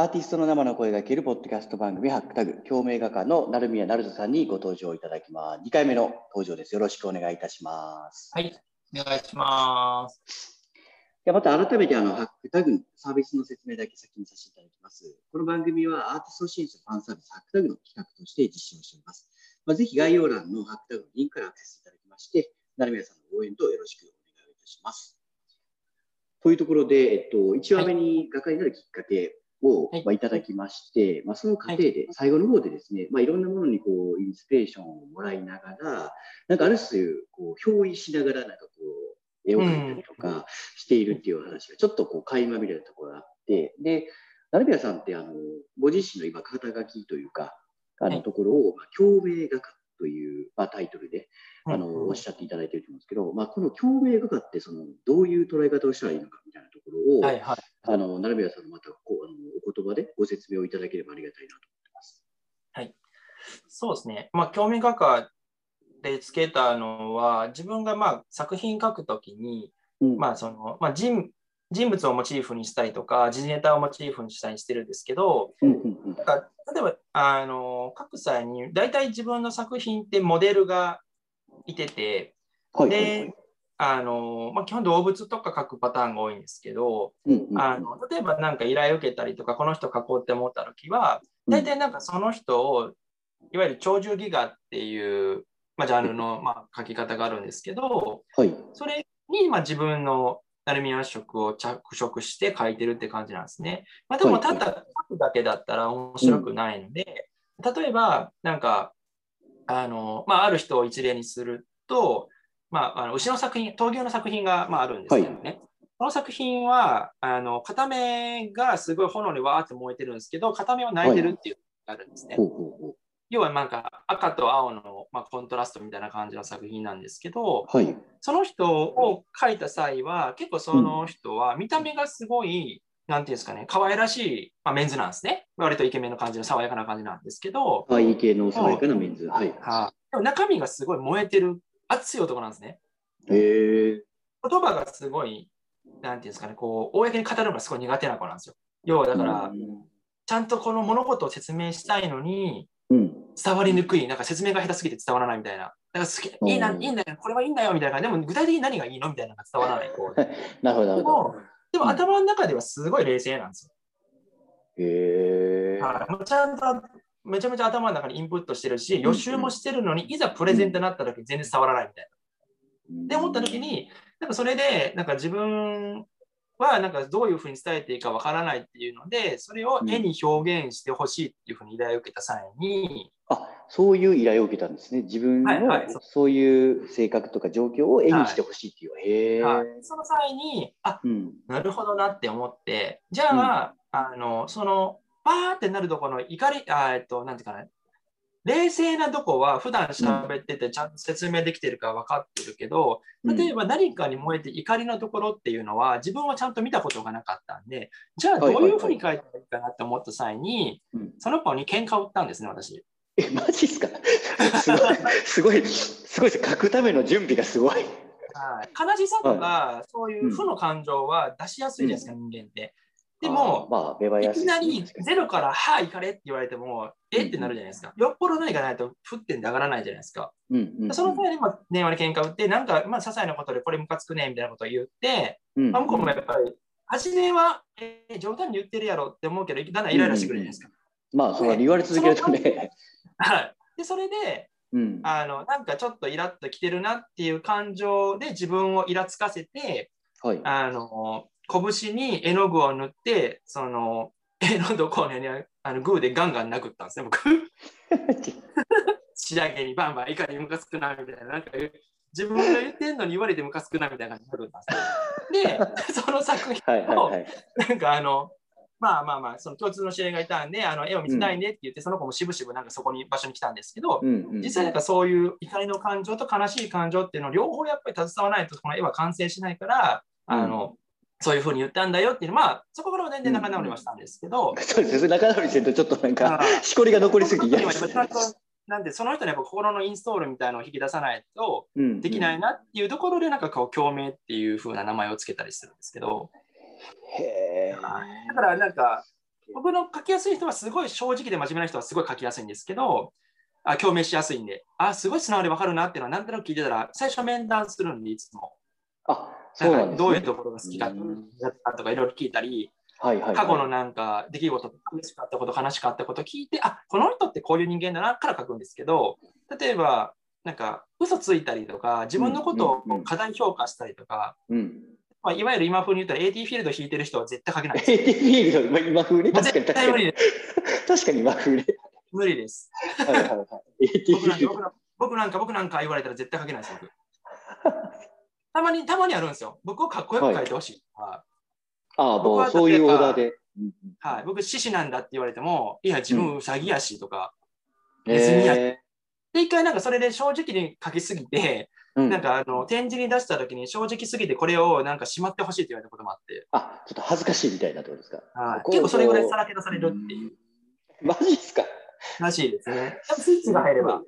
アーティストの生の声が聞けるポッドキャスト番組ハックタグ、共鳴画家の成宮成人さんにご登場いただきます。2回目の登場です。よろしくお願いいたします。はい、お願いします。ではまた改めてあのハックタグのサービスの説明だけ先にさせていただきます。この番組はアーティストを支援するファンサービスハックタグの企画として実施をしております。まあ、ぜひ概要欄のハックタグのリンクからアクセスいただきまして、成宮さんの応援とよろしくお願いいたします。というところで、えっと、1話目に画家になるきっかけを、はいまあ、いただきまして、まあ、その過程で、最後の方でですね、まあ、いろんなものにこうインスピレーションをもらいながら、なんかある種、こう表意しながら、なんかこう、絵を描いたりとかしているっていう話が、ちょっとこう垣間見れたところがあって、で、成宮さんって、あの、ご自身の今、肩書きというか、あのはい。ところを、まあ、共鳴画家という、まあ、タイトルで、あの、うんおっしゃっていただいていると思うんですけど、まあ、この共鳴画家って、その、どういう捉え方をしたらいいのかみたいなところを、はいはい。あの、成宮さんのまたこうあのお言葉でご説明をいただければありがたいなと思ってます。そうですね。まあ、興味画家でつけたのは、自分がまあ作品書くときに、うんまあそのまあ、人人物をモチーフにしたりとか、時事ネタをモチーフにしたりしてるんですけど、うんうんうん例えばあの書く際に、大体自分の作品ってモデルがいてて、はいで、あのまあ、基本動物とか書くパターンが多いんですけど、うんうんうん。あの例えば何か依頼を受けたりとか、この人書こうって思ったときは、大体なんかその人を、いわゆる鳥獣戯画っていう、まあ、ジャンルの、まあ、書き方があるんですけど、はい。それに、まあ、自分のアルミニ色を着色して書いてるって感じなんですね。まあ、でも、はいただ書くだけだったら面白くないので、例えば、なんか、あの、まあ、ある人を一例にすると、まあ、あの牛の作品、闘牛の作品が、まあ、あるんですけどね。この作品は、あの、片目がすごい炎でわーって燃えてるんですけど、片目は泣いてるっていうのがあるんですね。ほうほうほ要はなんか赤と青の、まあ、コントラストみたいな感じの作品なんですけど、う。はい。その人を描いた際は、結構その人は見た目がすごい、なんていうんですかね、可愛らしい、まあ、メンズなんですね。割とイケメンの感じの爽やかな感じなんですけど、可愛い系の爽やかなメンズ。はい。はいでも中身がすごい燃えてる、熱い男なんですね。へえ。言葉がすごい、なんていうんですかね、こう、公に語るのがすごい苦手な子なんですよ。要はだから、ちゃんとこの物事を説明したいのに、うん。伝わりにくい、なんか説明が下手すぎて伝わらないみたいな。だから好きいいな、いうんいんだよ、これはいいんだよみたいな。でも具体的に何がいいのみたいなのが伝わらない。なるほど。でも頭の中ではすごい冷静なんですへえよ。。はいちゃんとめちゃめちゃ頭の中にインプットしてるし、予習もしてるのに、いざプレゼントになった時全然伝わらないみたいな。で思った時に、なんかそれで、なんか自分はなんかどういうふうに伝えていいかわからないっていうので、それを絵に表現してほしいっていうふうに依頼を受けた際に、あ、そういう依頼を受けたんですね。自分のそういう性格とか状況を絵にしてほしいっていう。へえ。はいその際に、あうん。なるほどなって思って、じゃあ、あの、その、パーってなるとこの怒り、あえっと、なんていうかな、冷静なとこは普段喋っててちゃんと説明できてるか分かってるけど、例えば何かに燃えて怒りのところっていうのは自分はちゃんと見たことがなかったんで、じゃあどういうふうに書いたらいいかなって思った際に、うんその子に喧嘩を売ったんですね、私。え、マジっすか？すごい、すごい、すごいです。書くための準備がすごい。はい、悲しさとか、そういう負の感情は出しやすいじゃないですか、人間って。でも、まあ、いいきなりゼロから、はい、行かれって言われても、えってなるじゃないですか。よっぽど何かないと、ふってんで上がらないじゃないですか。その際に、まあ、電話で喧嘩売って、なんか、まあ、些細なことでこれムカつくね、みたいなことを言って、うんまあ、向こうもやっぱり、初めは、えー冗談に言ってるやろって思うけど、だんだんイライラしてくるじゃないですか。まあ、それは言われ続けるとね。はい。で、それで、うん。あの、なんかちょっとイラッときてるなっていう感情で自分をイラつかせて、はい。あの、拳に絵の具を塗って、その、絵のどこにあのグーでガンガン殴ったんですね、僕。仕上げにバンバン怒りムカつくなみたいな、なんか自分が言ってんのに言われてムカつくなみたいな感じで殴ったんですよ。で、その作品はいはいはい。なんかあの、まあまあまあ、その共通の知り合いがいたんで、あの絵を見せたいねって言って、その子もしぶしぶなんかそこに場所に来たんですけど、うんうん実際なんかそういう怒りの感情と悲しい感情っていうのを両方やっぱり携わらないとこの絵は完成しないから、あの、そういうふうに言ったんだよっていうまあ、そこからは全然仲直りはしたんですけど、そうですね。仲直りしてるとちょっとなんかしこりが残りすぎてなんでその人のやっぱ心のインストールみたいなのを引き出さないとうんできないなっていうところでなんかこう共鳴っていう風な名前をつけたりするんですけどへえ。だからなんか僕の書きやすい人はすごい正直で真面目な人はすごい書きやすいんですけど、あ共鳴しやすいんで、あ、すごい素直でわかるなっていうのはなんとなく聞いてたら、最初面談するんで、いつも。あ、そうなんね、どういうところが好きかとかいろいろ聞いたり、はいはい、はい、過去のなんか出来事、嬉しかったこと、悲しかったこと聞いて、あこの人ってこういう人間だなから書くんですけど、例えば、なんか嘘ついたりとか、自分のことを過大評価したりとか、うんうんまあ、いわゆる今風に言ったら AT フィールド引いてる人は絶対書けないです。AT フィールド、まあ、今風ね。確かに絶対無理です。確かに今風ね。無理です。はいはいはい。AT フィールド。僕なんか、僕なんか言われたら絶対書けないです、僕。たまに、たまにあるんですよ。僕をかっこよく書いてほしい。はい、ああ、もうそういうオーダーで。はい、僕、獅子なんだって言われても、いや、自分、ウサギやしとか、ネズミやし。で、一回なんかそれで正直に書きすぎて、うん、なんかあの展示に出した時に正直すぎてこれをなんかしまってほしいって言われたこともあって。あ、ちょっと恥ずかしいみたいなところですか？はい、結構それぐらいさらけ出されるっていう。マジっすか？らしいですね。スイッチが入れば。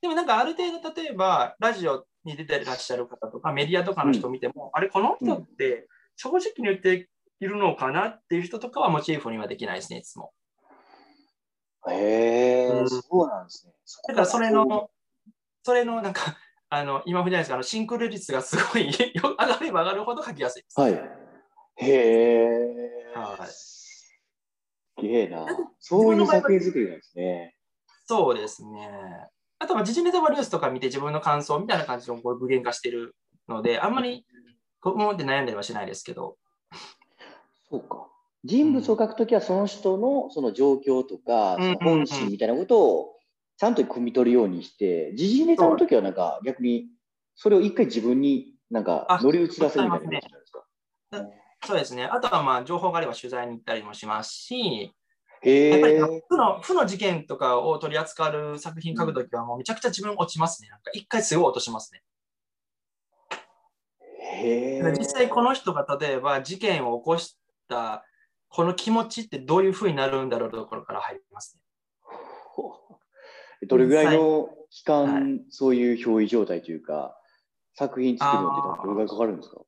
でもなんかある程度例えばラジオに出てらっしゃる方とかメディアとかの人を見ても、うん、あれこの人って正直に言っているのかなっていう人とかはモチーフにはできないですね、いつも。へえー、うん、そうなんですね。だからそれの、それのなんか、あの今ふじゃないですか、あのシンクロ率がすごい 上がれば上がるほど書きやすいです。はい。へえ。はい。すげえな。そういう作品作りなんですね。そうですね。あとは時事ネタバリュースとか見て自分の感想みたいな感じのこう具現化してるので、あんまりここまで悩んではしないですけど。そうか。人物を書くときはその人のその状況とか、その本心みたいなことをちゃんと汲み取るようにして、時事ネタのときはなんか逆にそれを一回自分になんか乗り移らせるみたいな感じなんですか。そうですね。あとはまあ情報があれば取材に行ったりもしますし、へやっぱり負の負の事件とかを取り扱う作品書くときはもうめちゃくちゃ自分落ちますね。なんか一回すごい落としますね。へ実際この人が例えば事件を起こしたこの気持ちってどういうふうになるんだろうところから入りますね。どれぐらいの期間、はい、そういう表意状態というか、作品作るのってどれぐらいかかるんですか？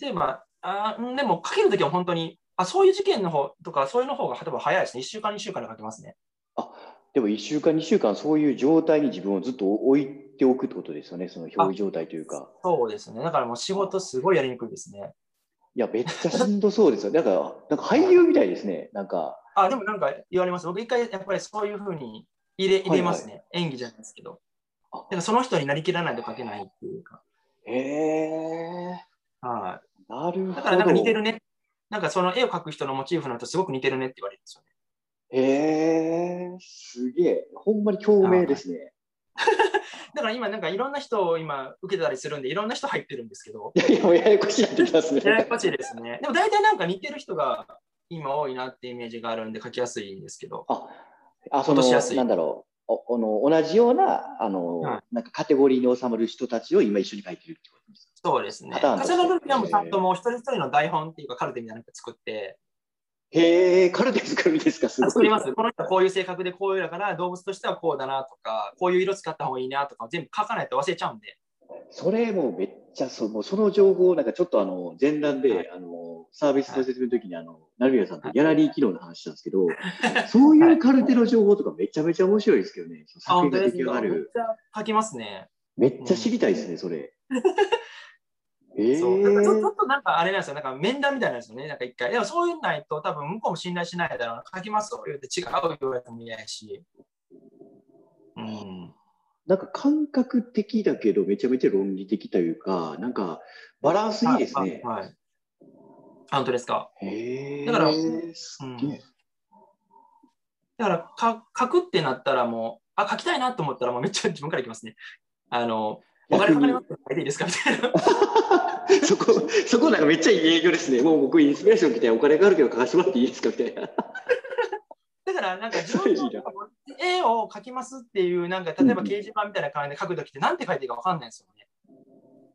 例えば、あでも書けるときは本当にあ、そういう事件の方とか、そういうの方が例えば早いですね。1週間、2週間で書けますね。あでも1週間、2週間、そういう状態に自分をずっと置いておくってことですよね、その表意状態というか。そうですね。だからもう仕事すごいやりにくいですね。いや、めっちゃしんどそうですよ。なんか、なんか俳優みたいですね。なんか。あ、でもなんか言われます。僕一回やっぱりそういうふうに入れ入れますね、はいはい。演技じゃないですけど。だからその人になりきらないと書けないっていうか。へえー。はい。なるほど。だからなんか似てるね。なんかその絵を描く人のモチーフのとすごく似てるねって言われるんですよね。へえー、すげえ。ほんまに共鳴ですね。だから今なんかいろんな人を今受けたりするんでいろんな人入ってるんですけど。いやいや、ややこしいなってきますね。ややこしいですね。でも大体なんか似てる人が今多いなってイメージがあるんで書きやすいんですけど。あ、あそのなんだろう。おの同じようなあの、はい、なんかカテゴリーに収まる人たちを今一緒に書いてるってことですそうですね。重ねる時はもちゃんともう一人一人の台本っていうかカルテみたいなの作って。へえ、カルテ作るんですか？すごい。作ります。この人はこういう性格でこういうだから動物としてはこうだなとか、こういう色使った方がいいなとか全部書かないと忘れちゃうんで。それもめっちゃそもうその情報なんかちょっとあの前段で、はい、あのサービスの説明の時にあの成宮さんとギャラリー機能の話したんですけど、そういうカルテの情報とかめちゃめちゃ面白いですけどね。作品が出来上がる。めっちゃ書きますね。めっちゃ知りたいですね、それ。えー、そうなんかちょっとなんかあれなんですよ、なんか面談みたいなんですよね、なんか一回。でもそういうのないと多分向こうも信頼しないだろうな、書きますと言うて違う言われても嫌やし。うん。なんか感覚的だけどめちゃめちゃ論理的というか、なんかバランスいいですね。はい。はい、本当ですか？へだから、うん、だからか書くってなったらもう、あ、書きたいなと思ったらもうめっちゃ自分からいきますね。あの、お金かかりますかいいですか？みたいな。そこ、そこなんかめっちゃいい営業ですね。もう僕インスピレーション来てお金かかるけど書かせてもらっていいですか？みたいな。だからなんか自分の 絵を描きますっていうなんか例えば掲示板みたいな感じで書くときって何て書いていいか分かんないんですよね。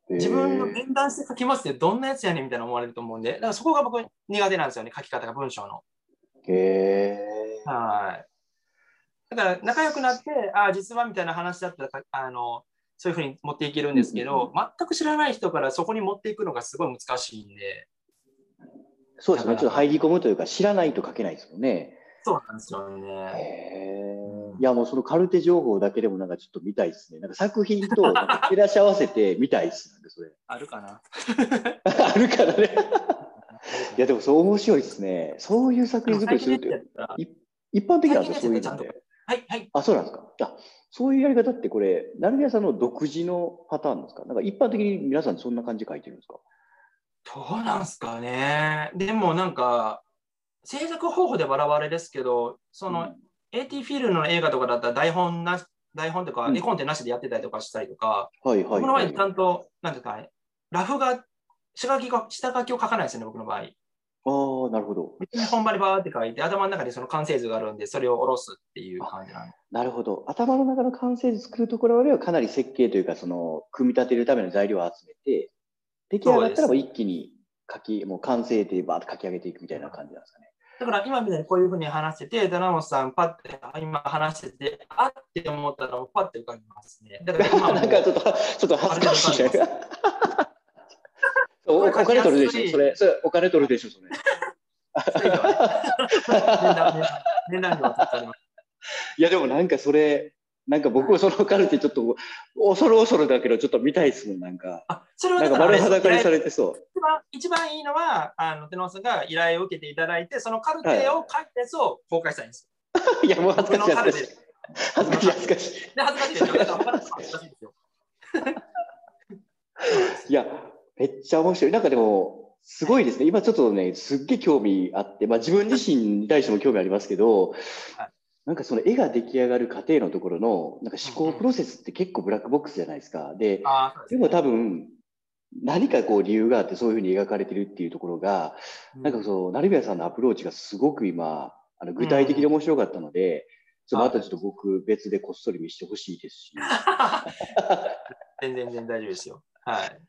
自分の面談して書きますってどんなやつやねんみたいな思われると思うんで、だからそこが僕苦手なんですよね、書き方が文章の。へはい。だから仲良くなって、ああ、実はみたいな話だったらあの、そういうふうに持っていけるんですけど、全く知らない人からそこに持っていくのがすごい難しいんで。そうですね。ちょっと入り込むというか、知らないと書けないですよね。そうなんですよね。へいや、もうそのカルテ情報だけでもなんかちょっと見たいですね。なんか作品と照らし合わせて見たいですなんで、それ。あるかな？あるからね。いや、でもそう面白いですね。そういう作品作りするって。一般的なんですか、そういうのって。はいはい。あ、そうなんですか。あそういうやり方ってこれ、成宮さんの独自のパターンですか？なんか一般的に皆さんそんな感じ書いてるんですか？どうなんすかね。でもなんか、制作方法でバラバラですけど、その、うん、AT フィルの映画とかだったら台本な台本とか、絵コンテなしでやってたりとかしたりとか、はいはい、僕の場合ちゃんと、なんていうか、ね、ラフが下書きが、下書きを書かないですよね、僕の場合。ああ、なるほど。本場にバーって書いて、頭の中にその完成図があるんで、それを下ろすっていう感じなんなるほど。頭の中の完成図作るところまではかなり設計というか、その、組み立てるための材料を集めて、出来上がったらもう一気に書き、もう完成でバーッと書き上げていくみたいな感じなんですかね。だから今みたいにこういうふうに話してて、田本さん、パッて今話してて、あって思ったら、パッて浮かびますね。だから今なんかちょっと、ちょっと恥ずかしい。お金取るでしょ、それ。それお金取るでしょ、それ。いや、でもなんかそれ、なんか僕もそのカルテちょっと恐る恐るだけどちょっと見たいですもん、なんか。あ、それはなんか丸裸にされてそう。一番一番いいのは、あの、テノさんが依頼を受けていただいて、そのカルテを書いたやつを公開したいんです。はい、いや、もう恥ずかしい恥ずかしい。恥ずかしい恥ずかしい。恥ずかしいですよ。恥ずかしいですよ。いや、めっちゃ面白い。なんかでも、すごいですね。今ちょっとね、すっげえ興味あって、まあ自分自身に対しても興味ありますけど、はいなんかその絵が出来上がる過程のところのなんか思考プロセスって結構ブラックボックスじゃないですか。で、でも多分何かこう理由があってそういうふうに描かれてるっていうところが、なんかそう、成宮さんのアプローチがすごく今、あの具体的で面白かったので、ちょっとちょっと僕別でこっそり見せてほしいですし。全然全然大丈夫ですよ。はい。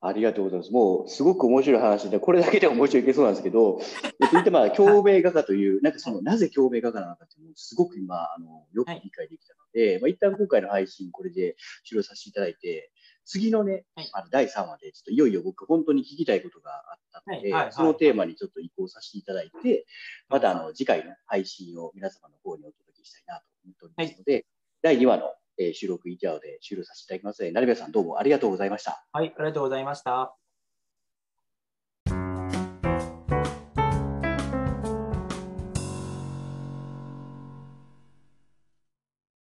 ありがとうございます。もうすごく面白い話で、これだけでも面白いけそうなんですけど、続いてまあ、共鳴画家という、なんかその、なぜ共鳴画家なのかというのをすごく今、あの、よく理解できたので、はい、まあ、一旦今回の配信、これで終了させていただいて、次のね、はい、あの第3話で、ちょっといよいよ僕、本当に聞きたいことがあったので、はい。はい、そのテーマにちょっと移行させていただいて、またあの次回の配信を皆様の方にお届けしたいなと思っておりますので、第2話のえー、収録以上で終了させていただきます。成部さんどうもありがとうございました。はい、ありがとうございました。